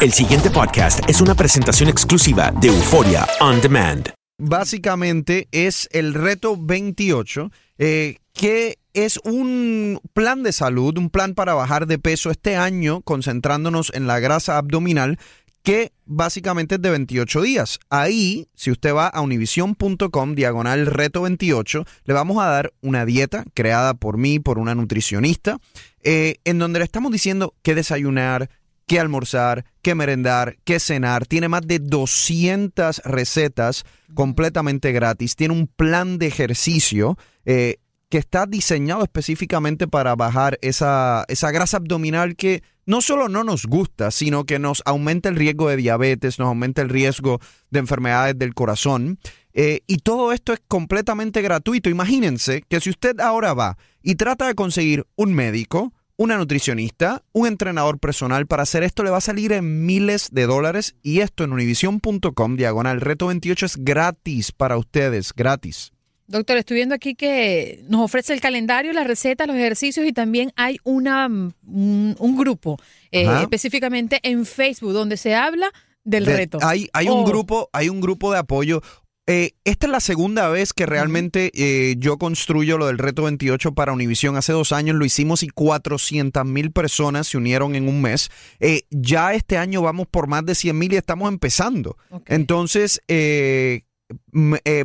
El siguiente podcast es una presentación exclusiva de Euforia On Demand. Básicamente es el reto 28, eh, que es un plan de salud, un plan para bajar de peso este año, concentrándonos en la grasa abdominal, que básicamente es de 28 días. Ahí, si usted va a univision.com, diagonal reto 28, le vamos a dar una dieta creada por mí, por una nutricionista, eh, en donde le estamos diciendo qué desayunar, qué almorzar, qué merendar, qué cenar. Tiene más de 200 recetas completamente gratis. Tiene un plan de ejercicio eh, que está diseñado específicamente para bajar esa, esa grasa abdominal que no solo no nos gusta, sino que nos aumenta el riesgo de diabetes, nos aumenta el riesgo de enfermedades del corazón. Eh, y todo esto es completamente gratuito. Imagínense que si usted ahora va y trata de conseguir un médico, una nutricionista, un entrenador personal. Para hacer esto le va a salir en miles de dólares y esto en univision.com, diagonal reto 28 es gratis para ustedes, gratis. Doctor, estoy viendo aquí que nos ofrece el calendario, las recetas, los ejercicios y también hay una, un, un grupo eh, específicamente en Facebook donde se habla del De- reto. Hay, hay un Oh. grupo, hay un grupo de apoyo. Eh, esta es la segunda vez que realmente eh, yo construyo lo del reto 28 para Univision. Hace dos años lo hicimos y 400 mil personas se unieron en un mes. Eh, ya este año vamos por más de 100 mil y estamos empezando. Entonces, eh,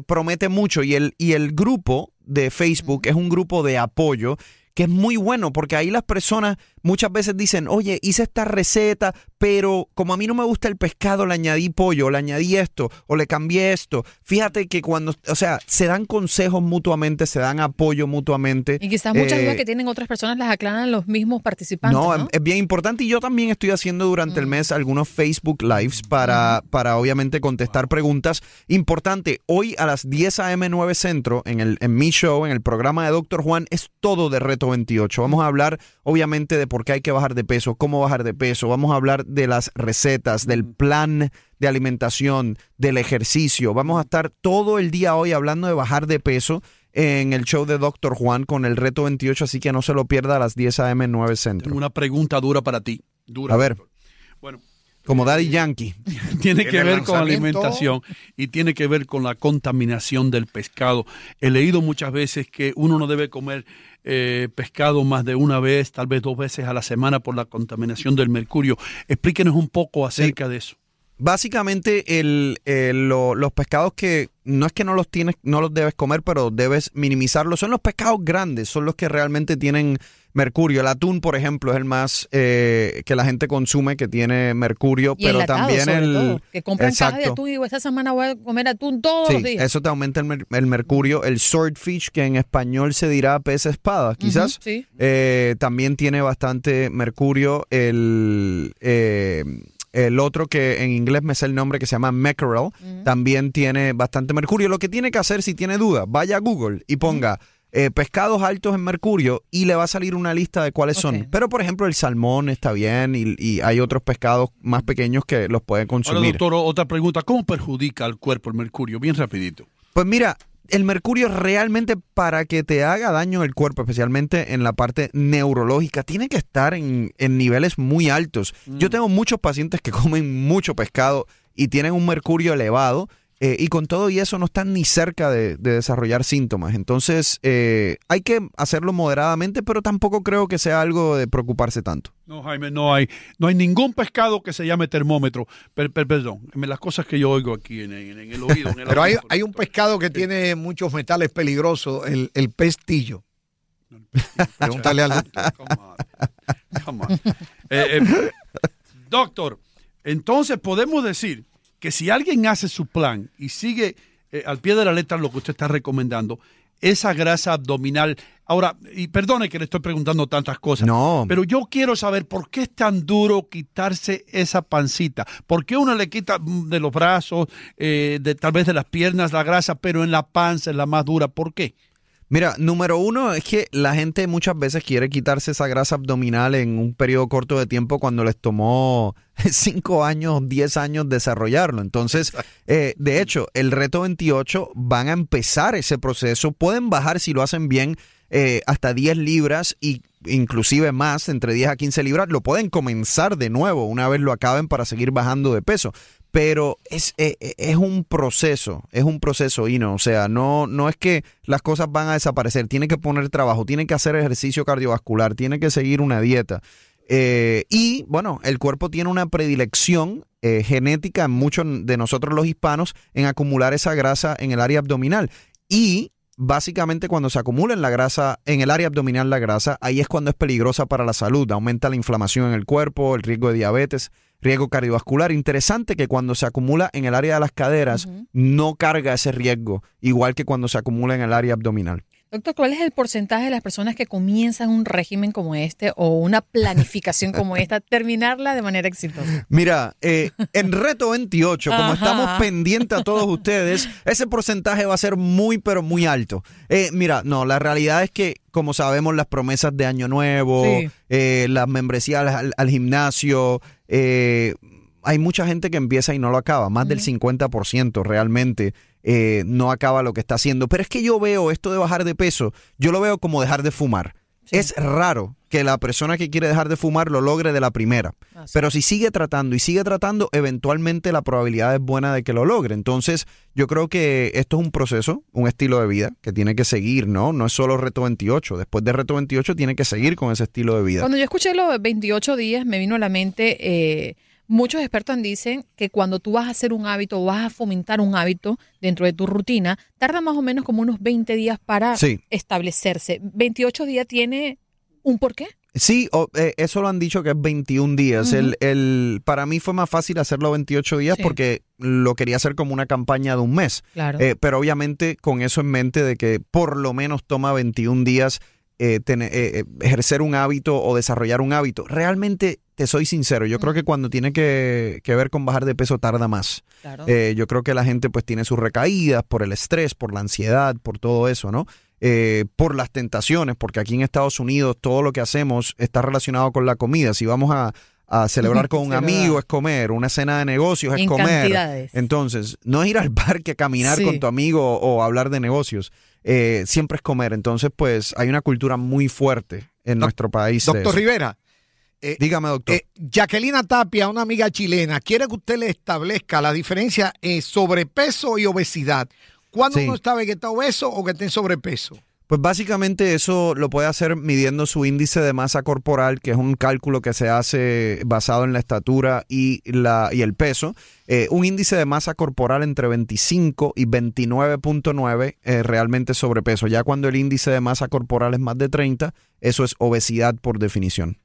promete mucho y el, y el grupo de Facebook es un grupo de apoyo que es muy bueno porque ahí las personas muchas veces dicen, oye, hice esta receta, pero como a mí no me gusta el pescado, le añadí pollo, le añadí esto, o le cambié esto. Fíjate que cuando, o sea, se dan consejos mutuamente, se dan apoyo mutuamente. y quizás muchas Eh, dudas que tienen otras personas las aclaran los mismos participantes. no, No, es- bien importante y yo también estoy haciendo durante el mes algunos Facebook Lives para, para obviamente contestar preguntas. Importante, hoy a las 10 a.m. 9 Centro, en, el, en mi show, en el programa de Doctor Juan, es todo de Reto 28. Vamos a hablar obviamente de por qué hay que bajar de peso, cómo bajar de peso, vamos a hablar de las recetas, del plan de alimentación, del ejercicio. Vamos a estar todo el día hoy hablando de bajar de peso en el show de Doctor Juan con el Reto 28, así que no se lo pierda a las 10 a.m. 9 Centro. Tengo una pregunta dura para ti. Dura. A ver. Bueno, Como Daddy Yankee. tiene En que ver con lanzamiento- alimentación y tiene que ver con la contaminación del pescado. He leído muchas veces que uno no debe comer eh, pescado más de una vez, tal vez dos veces a la semana por la contaminación del mercurio. Explíquenos un poco acerca de eso. Básicamente, el, el- lo- los pescados que no es que no los tienes, no los debes comer, pero debes minimizarlos. Son los pescados grandes, son los que realmente tienen mercurio. El atún, por ejemplo, es el más eh, que la gente consume que tiene mercurio, y pero también el todo, que compran cajas de atún y digo, esta semana voy a comer atún todos Sí, los días. eso te aumenta el, mer- el mercurio. El swordfish, que en español se dirá pez espada, quizás. Ujú, sí. Eh, también tiene bastante mercurio. El, eh, el otro que en inglés me sé el nombre que se llama mackerel, también tiene bastante mercurio. Lo que tiene que hacer si tiene duda, vaya a Google y ponga eh, pescados altos en mercurio y le va a salir una lista de cuáles son. Pero por ejemplo el salmón está bien y, y hay otros pescados más pequeños que los pueden Ahora, consumir. doctor, otra pregunta. ¿Cómo perjudica al cuerpo el mercurio? Bien rapidito. Pues mira, el mercurio realmente para que te haga daño el cuerpo, especialmente en la parte neurológica, tiene que estar en, en niveles muy altos. Yo tengo muchos pacientes que comen mucho pescado y tienen un mercurio elevado. Eh, y con todo y eso no están ni cerca de, de desarrollar síntomas. Entonces eh, hay que hacerlo moderadamente, pero tampoco creo que sea algo de preocuparse tanto. No, Jaime, no hay, no hay ningún pescado que se llame termómetro. Per- per- perdón, las cosas que yo oigo aquí en, en- en el oído. en el Pero hay, hay un pescado que tiene muchos metales peligrosos, el, el pestillo. Pregúntale al doctor. Come on. Come on. Eh, eh, doctor, entonces podemos decir que si alguien hace su plan y sigue eh, al pie de la letra lo que usted está recomendando, esa grasa abdominal. Ahora, y perdone que le estoy preguntando tantas cosas. No. Pero yo quiero saber por qué es tan duro quitarse esa pancita. ¿Por qué uno le quita de los brazos, eh, de, tal vez de las piernas la grasa, pero en la panza es la más dura? ¿Por qué? Mira, número uno es que la gente muchas veces quiere quitarse esa grasa abdominal en un periodo corto de tiempo cuando les tomó 5 años, 10 años desarrollarlo. Entonces, eh, de hecho, el reto 28 van a empezar ese proceso. Pueden bajar si lo hacen bien eh, hasta 10 libras y inclusive más, entre 10 a 15 libras, lo pueden comenzar de nuevo una vez lo acaben para seguir bajando de peso. Pero es, eh, eh, es un proceso, es un proceso, y no, o sea, no, no es que las cosas van a desaparecer, tiene que poner trabajo, tiene que hacer ejercicio cardiovascular, tiene que seguir una dieta. Eh, y bueno, el cuerpo tiene una predilección eh, genética en muchos de nosotros los hispanos en acumular esa grasa en el área abdominal. Y básicamente cuando se acumula en la grasa, en el área abdominal la grasa, ahí es cuando es peligrosa para la salud. Aumenta la inflamación en el cuerpo, el riesgo de diabetes, riesgo cardiovascular. Interesante que cuando se acumula en el área de las caderas, no carga ese riesgo, igual que cuando se acumula en el área abdominal. Doctor, ¿cuál es el porcentaje de las personas que comienzan un régimen como este o una planificación como esta, terminarla de manera exitosa? Mira, eh, en Reto 28, como Ajá. estamos pendientes a todos ustedes, ese porcentaje va a ser muy, pero muy alto. Eh, mira, no, la realidad es que, como sabemos, las promesas de Año Nuevo, Sí. eh, las membresías al, al gimnasio, eh, hay mucha gente que empieza y no lo acaba, más del 50% realmente. eh, no acaba lo que está haciendo. Pero es que yo veo esto de bajar de peso, yo lo veo como dejar de fumar. Es raro que la persona que quiere dejar de fumar lo logre de la primera. Pero si sigue tratando y sigue tratando, eventualmente la probabilidad es buena de que lo logre. Entonces, yo creo que esto es un proceso, un estilo de vida que tiene que seguir, ¿no? No es solo Reto 28. Después de Reto 28 tiene que seguir con ese estilo de vida. Cuando yo escuché los 28 días, me vino a la mente, eh, muchos expertos dicen que cuando tú vas a hacer un hábito o vas a fomentar un hábito dentro de tu rutina, tarda más o menos como unos 20 días para Sí. establecerse. ¿28 días tiene un porqué? Sí, eh, eso lo han dicho que es 21 días. El, el- para mí fue más fácil hacerlo 28 días Sí. porque lo quería hacer como una campaña de un mes. Claro. Eh, pero obviamente con eso en mente de que por lo menos toma 21 días eh, eh, eh, ejercer un hábito o desarrollar un hábito. Realmente, te soy sincero, yo creo que cuando tiene que, que ver con bajar de peso tarda más. claro. Eh, yo creo que la gente pues tiene sus recaídas por el estrés, por la ansiedad, por todo eso, ¿no? Eh, por las tentaciones, porque aquí en Estados Unidos todo lo que hacemos está relacionado con la comida. Si vamos a, a celebrar con un Sí, amigo es comer, una cena de negocios es En comer. cantidades. Entonces, no es ir al parque a caminar Sí. con tu amigo o hablar de negocios. Eh, siempre es comer. Entonces, pues hay una cultura muy fuerte en nuestro país. Doctor. Rivera, eh, Dígame, doctor. eh, Jacquelina Tapia, una amiga chilena, quiere que usted le establezca la diferencia en sobrepeso y obesidad. ¿Cuándo Sí. uno sabe que está obeso o que está en sobrepeso? Pues básicamente eso lo puede hacer midiendo su índice de masa corporal, que es un cálculo que se hace basado en la estatura y, la, y el peso. Eh, un índice de masa corporal entre 25 y 29.9 es realmente sobrepeso. Ya cuando el índice de masa corporal es más de 30, eso es obesidad por definición.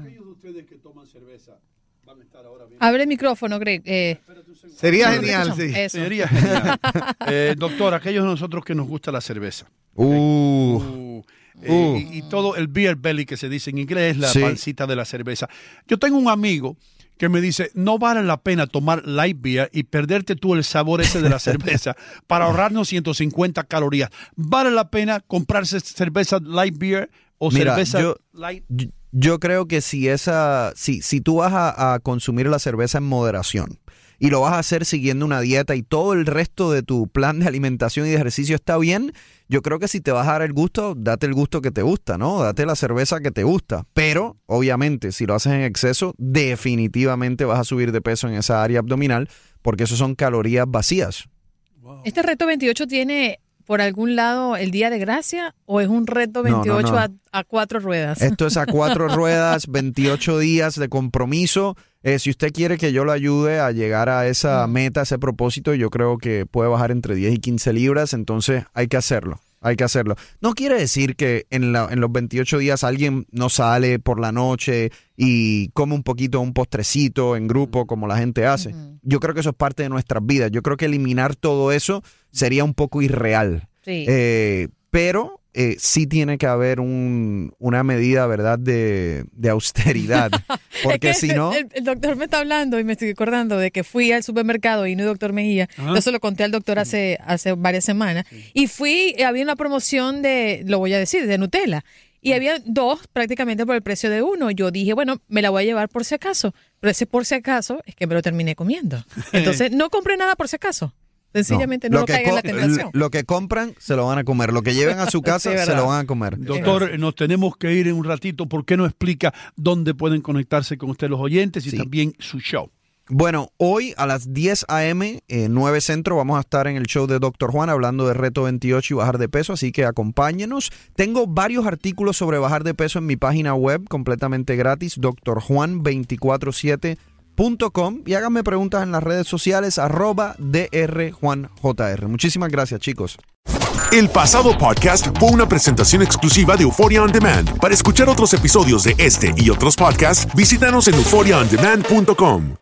Aquellos de ustedes que toman cerveza van a estar ahora bien. Abre el micrófono, Greg. Eh, Sería genial, sí. Eso. Sería genial. Eh, doctor, aquellos de nosotros que nos gusta la cerveza. Uh, Uh, eh, Uh. y, y todo el beer belly que se dice en inglés, la Sí. pancita de la cerveza. Yo tengo un amigo que me dice, no vale la pena tomar light beer y perderte tú el sabor ese de la cerveza para ahorrarnos 150 calorías. ¿Vale la pena comprarse cerveza light beer o Mira, cerveza yo- light? Yo- Yo creo que si esa, si, si tú vas a, consumir la cerveza en moderación y lo vas a hacer siguiendo una dieta y todo el resto de tu plan de alimentación y de ejercicio está bien, yo creo que si te vas a dar el gusto, date el gusto que te gusta, ¿no? Date la cerveza que te gusta. Pero, obviamente, si lo haces en exceso, definitivamente vas a subir de peso en esa área abdominal porque eso son calorías vacías. ¿Este reto 28 tiene por algún lado el día de gracia o es un reto No, no, 28 no. A, a cuatro ruedas? Esto es a cuatro ruedas, 28 días de compromiso. Eh, si usted quiere que yo lo ayude a llegar a esa meta, a ese propósito, yo creo que puede bajar entre 10 y 15 libras, entonces hay que hacerlo. Hay que hacerlo. No quiere decir que en, la- en los 28 días alguien no sale por la noche y come un poquito un postrecito en grupo como la gente hace. Yo creo que eso es parte de nuestras vidas. Yo creo que eliminar todo eso sería un poco irreal. Sí. Eh, pero eh, sí tiene que haber un- una medida, ¿verdad?, de, de austeridad. Porque Es que si no... El, el doctor me está hablando y me estoy acordando de que fui al supermercado y no el doctor Mejía. Yo se lo conté al doctor hace, hace varias semanas. Y fui, y había una promoción de, lo voy a decir, de Nutella. Y había dos prácticamente por el precio de uno. Yo dije, bueno, me la voy a llevar por si acaso. Pero ese por si acaso es que me lo terminé comiendo. Entonces, no compré nada por si acaso. Sencillamente no, lo, que caigan en la tentación. lo que compran se lo van a comer. Lo que lleven a su casa Sí, se lo van a comer. Doctor, nos tenemos que ir en un ratito. ¿Por qué no explica dónde pueden conectarse con usted los oyentes y Sí. también su show? Bueno, hoy a las 10 a.m., eh, 9 Centro, vamos a estar en el show de Dr. Juan hablando de Reto 28 y bajar de peso, así que acompáñenos. Tengo varios artículos sobre bajar de peso en mi página web, completamente gratis, drjuan247.com y háganme preguntas en las redes sociales, arroba drjuanjr. Muchísimas gracias, chicos. El pasado podcast fue una presentación exclusiva de Euphoria On Demand. Para escuchar otros episodios de este y otros podcasts, visítanos en euphoriaondemand.com.